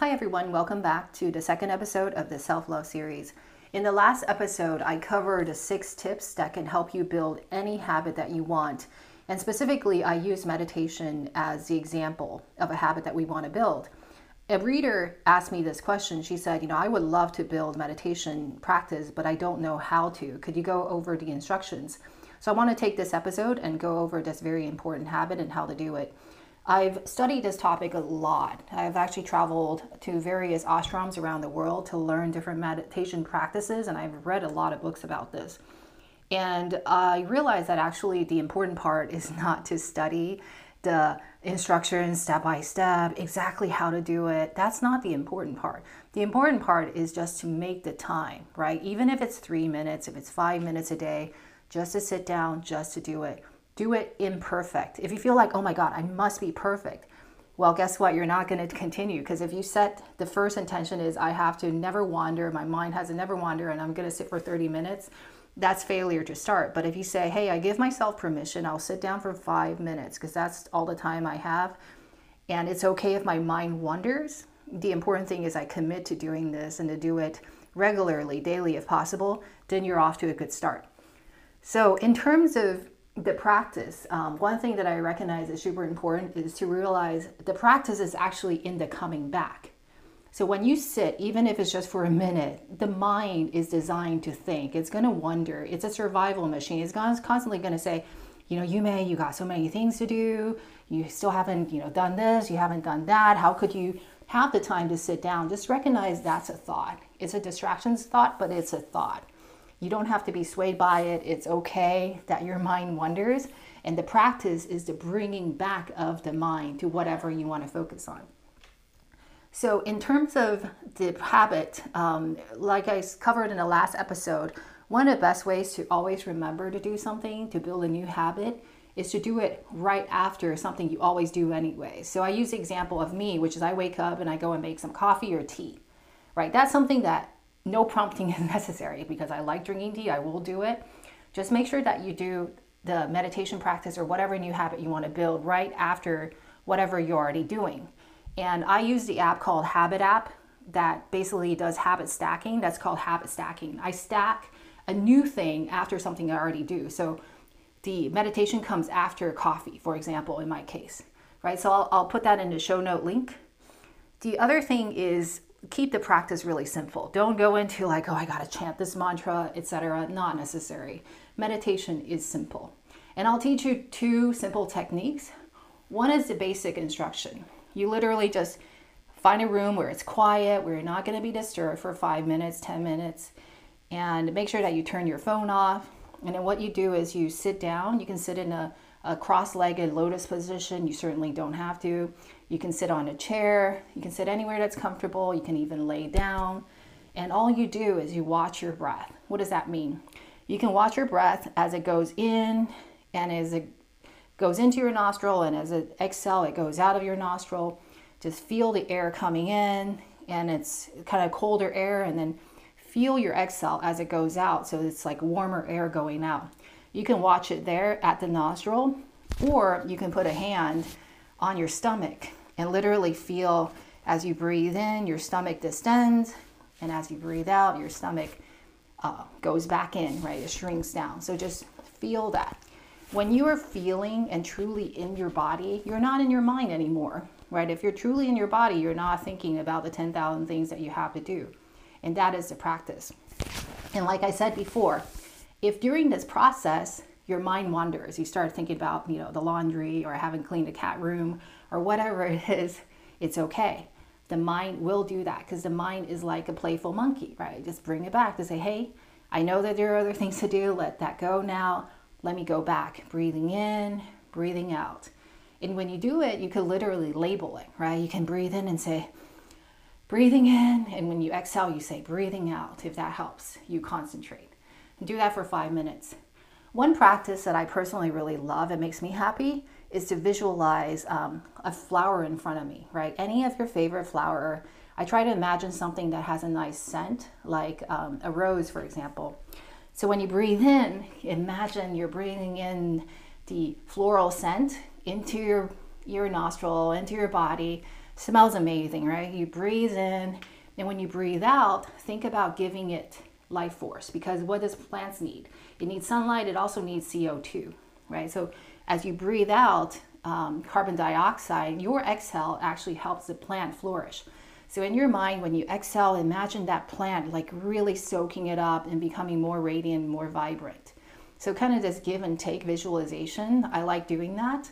Hi, everyone. Welcome back to the second episode of the Self Love series. In the last episode, I covered six tips that can help you build any habit that you want. And specifically, I used meditation as the example of a habit that we want to build. A reader asked me this question. She said, You know, I would love to build meditation practice, but I don't know how to. Could you go over the instructions? So I want to take this episode and go over this very important habit and how to do it. I've studied this topic a lot. I've actually traveled to various ashrams around the world to learn different meditation practices, and I've read a lot of books about this. And I realized that actually the important part is not to study the instructions step by step, exactly how to do it. That's not the important part. The important part is just to make the time, right? Even if it's three minutes, if it's five minutes a day, just to sit down, just to do it do it imperfect. If you feel like, oh my God, I must be perfect, well, guess what? You're not going to continue because if you set the first intention is, I have to never wander, my mind has to never wander, and I'm going to sit for 30 minutes, that's failure to start. But if you say, hey, I give myself permission, I'll sit down for five minutes because that's all the time I have, and it's okay if my mind wanders. The important thing is I commit to doing this and to do it regularly, daily if possible, then you're off to a good start. So, in terms of the practice, um, one thing that I recognize is super important is to realize the practice is actually in the coming back. So when you sit, even if it's just for a minute, the mind is designed to think. It's going to wonder. It's a survival machine. It's constantly going to say, you know, you may, you got so many things to do. You still haven't, you know, done this. You haven't done that. How could you have the time to sit down? Just recognize that's a thought. It's a distractions thought, but it's a thought. You don't have to be swayed by it. It's okay that your mind wanders. And the practice is the bringing back of the mind to whatever you want to focus on. So, in terms of the habit, um, like I covered in the last episode, one of the best ways to always remember to do something, to build a new habit, is to do it right after something you always do anyway. So, I use the example of me, which is I wake up and I go and make some coffee or tea, right? That's something that no prompting is necessary because I like drinking tea, I will do it. Just make sure that you do the meditation practice or whatever new habit you want to build right after whatever you're already doing. And I use the app called Habit App that basically does habit stacking. That's called habit stacking. I stack a new thing after something I already do. So the meditation comes after coffee, for example, in my case, right? So I'll, I'll put that in the show note link. The other thing is keep the practice really simple. Don't go into like, oh, I got to chant this mantra, etc. Not necessary. Meditation is simple. And I'll teach you two simple techniques. One is the basic instruction. You literally just find a room where it's quiet, where you're not going to be disturbed for 5 minutes, 10 minutes, and make sure that you turn your phone off. And then what you do is you sit down. You can sit in a, a cross-legged lotus position. You certainly don't have to. You can sit on a chair, you can sit anywhere that's comfortable, you can even lay down. And all you do is you watch your breath. What does that mean? You can watch your breath as it goes in and as it goes into your nostril, and as it exhale, it goes out of your nostril. Just feel the air coming in, and it's kind of colder air, and then feel your exhale as it goes out. So it's like warmer air going out. You can watch it there at the nostril, or you can put a hand on your stomach and literally feel as you breathe in, your stomach distends, and as you breathe out, your stomach uh, goes back in, right? It shrinks down. So just feel that. When you are feeling and truly in your body, you're not in your mind anymore, right? If you're truly in your body, you're not thinking about the 10,000 things that you have to do. And that is the practice. And like I said before, if during this process your mind wanders, you start thinking about, you know, the laundry or I haven't cleaned a cat room or whatever it is, it's okay. The mind will do that because the mind is like a playful monkey, right? Just bring it back to say, hey, I know that there are other things to do. Let that go now. Let me go back. Breathing in, breathing out. And when you do it, you can literally label it, right? You can breathe in and say, breathing in. And when you exhale, you say, breathing out. If that helps, you concentrate. And do that for five minutes. One practice that I personally really love, it makes me happy, is to visualize um, a flower in front of me, right? Any of your favorite flower. I try to imagine something that has a nice scent, like um, a rose, for example. So when you breathe in, imagine you're breathing in the floral scent into your, your nostril, into your body. Smells amazing, right? You breathe in, and when you breathe out, think about giving it life force because what does plants need? It needs sunlight, it also needs CO2, right? So as you breathe out um, carbon dioxide, your exhale actually helps the plant flourish. So in your mind, when you exhale, imagine that plant like really soaking it up and becoming more radiant, more vibrant. So kind of this give and take visualization. I like doing that.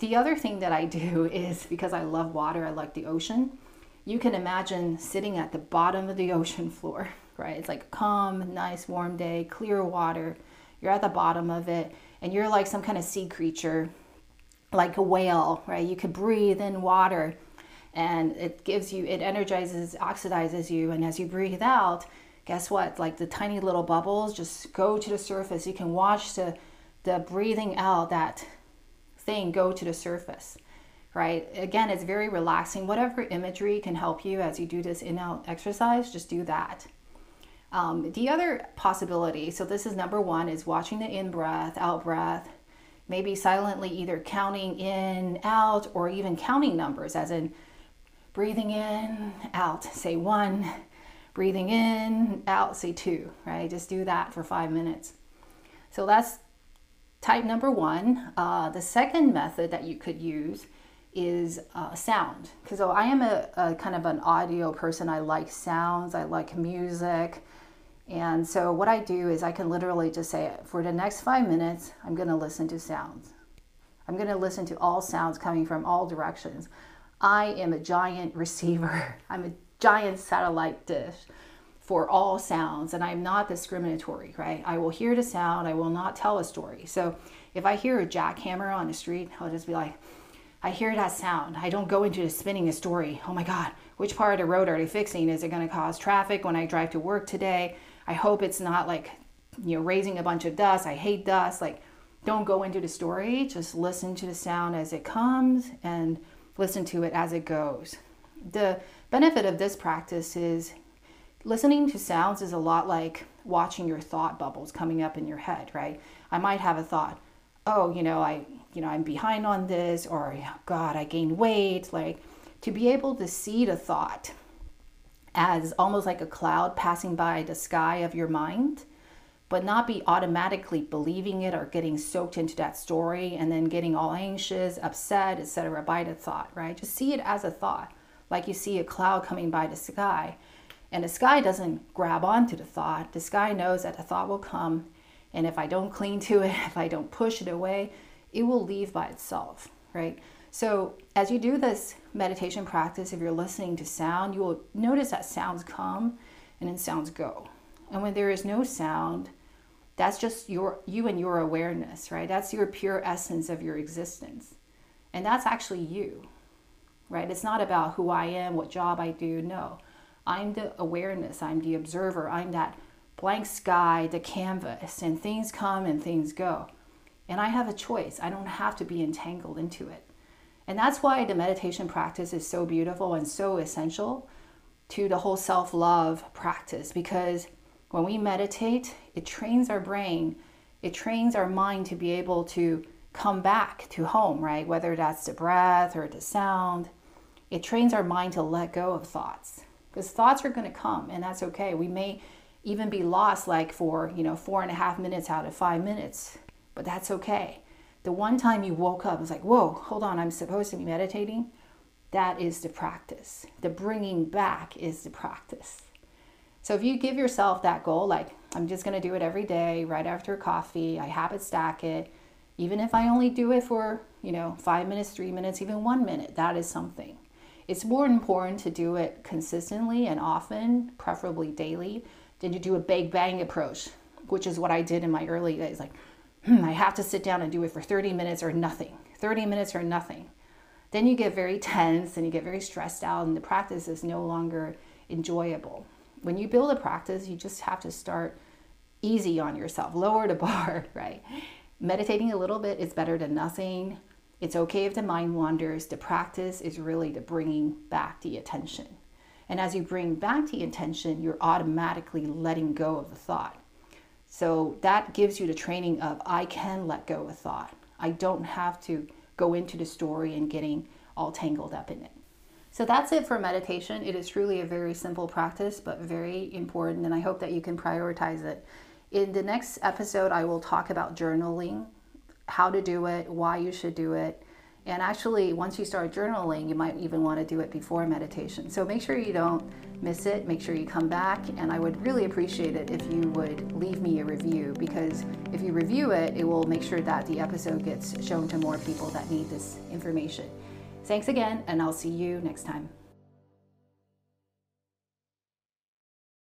The other thing that I do is because I love water, I like the ocean. You can imagine sitting at the bottom of the ocean floor, right? It's like a calm, nice, warm day, clear water. You're at the bottom of it, and you're like some kind of sea creature, like a whale, right? You could breathe in water and it gives you it energizes oxidizes you and as you breathe out guess what like the tiny little bubbles just go to the surface you can watch the the breathing out that thing go to the surface right again it's very relaxing whatever imagery can help you as you do this in out exercise just do that um, the other possibility so this is number one is watching the in breath out breath maybe silently either counting in out or even counting numbers as in breathing in, out, say one, breathing in, out, say two, right? Just do that for five minutes. So that's type number one. Uh, the second method that you could use is uh, sound. Because so I am a, a kind of an audio person. I like sounds, I like music. And so what I do is I can literally just say, for the next five minutes, I'm going to listen to sounds. I'm going to listen to all sounds coming from all directions. I am a giant receiver. I'm a giant satellite dish for all sounds, and I'm not discriminatory, right? I will hear the sound, I will not tell a story. So if I hear a jackhammer on the street, I'll just be like, I hear that sound. I don't go into the spinning a story. Oh my God, which part of the road are they fixing? Is it going to cause traffic when I drive to work today? I hope it's not like, you know, raising a bunch of dust. I hate dust. Like, don't go into the story. Just listen to the sound as it comes and listen to it as it goes. The benefit of this practice is listening to sounds is a lot like watching your thought bubbles coming up in your head, right? I might have a thought, oh, you know, I, you know, I'm behind on this, or God, I gained weight. Like to be able to see the thought as almost like a cloud passing by the sky of your mind but not be automatically believing it or getting soaked into that story and then getting all anxious, upset, etc. by the thought, right? Just see it as a thought, like you see a cloud coming by the sky. And the sky doesn't grab onto the thought. The sky knows that the thought will come, and if I don't cling to it, if I don't push it away, it will leave by itself, right? So, as you do this meditation practice, if you're listening to sound, you will notice that sounds come and then sounds go. And when there is no sound, that's just your you and your awareness, right? That's your pure essence of your existence. And that's actually you. Right? It's not about who I am, what job I do. No. I'm the awareness, I'm the observer, I'm that blank sky, the canvas, and things come and things go. And I have a choice. I don't have to be entangled into it. And that's why the meditation practice is so beautiful and so essential to the whole self love practice because when we meditate, it trains our brain, it trains our mind to be able to come back to home, right? Whether that's the breath or the sound. It trains our mind to let go of thoughts because thoughts are going to come and that's okay. We may even be lost like for, you know, four and a half minutes out of five minutes, but that's okay. The one time you woke up, it's like, whoa, hold on, I'm supposed to be meditating. That is the practice. The bringing back is the practice. So if you give yourself that goal, like I'm just going to do it every day right after coffee, I habit stack it, even if I only do it for, you know, five minutes, three minutes, even one minute, that is something. It's more important to do it consistently and often, preferably daily, than to do a big bang approach, which is what I did in my early days. Like, hmm, I have to sit down and do it for 30 minutes or nothing, 30 minutes or nothing. Then you get very tense and you get very stressed out, and the practice is no longer enjoyable when you build a practice, you just have to start easy on yourself, lower the bar, right? Meditating a little bit is better than nothing. It's okay if the mind wanders. The practice is really the bringing back the attention. And as you bring back the attention, you're automatically letting go of the thought. So that gives you the training of I can let go of thought. I don't have to go into the story and getting all tangled up in it. So that's it for meditation. It is truly a very simple practice, but very important, and I hope that you can prioritize it. In the next episode, I will talk about journaling, how to do it, why you should do it. And actually, once you start journaling, you might even want to do it before meditation. So make sure you don't miss it. Make sure you come back. And I would really appreciate it if you would leave me a review because if you review it, it will make sure that the episode gets shown to more people that need this information. Thanks again, and I'll see you next time.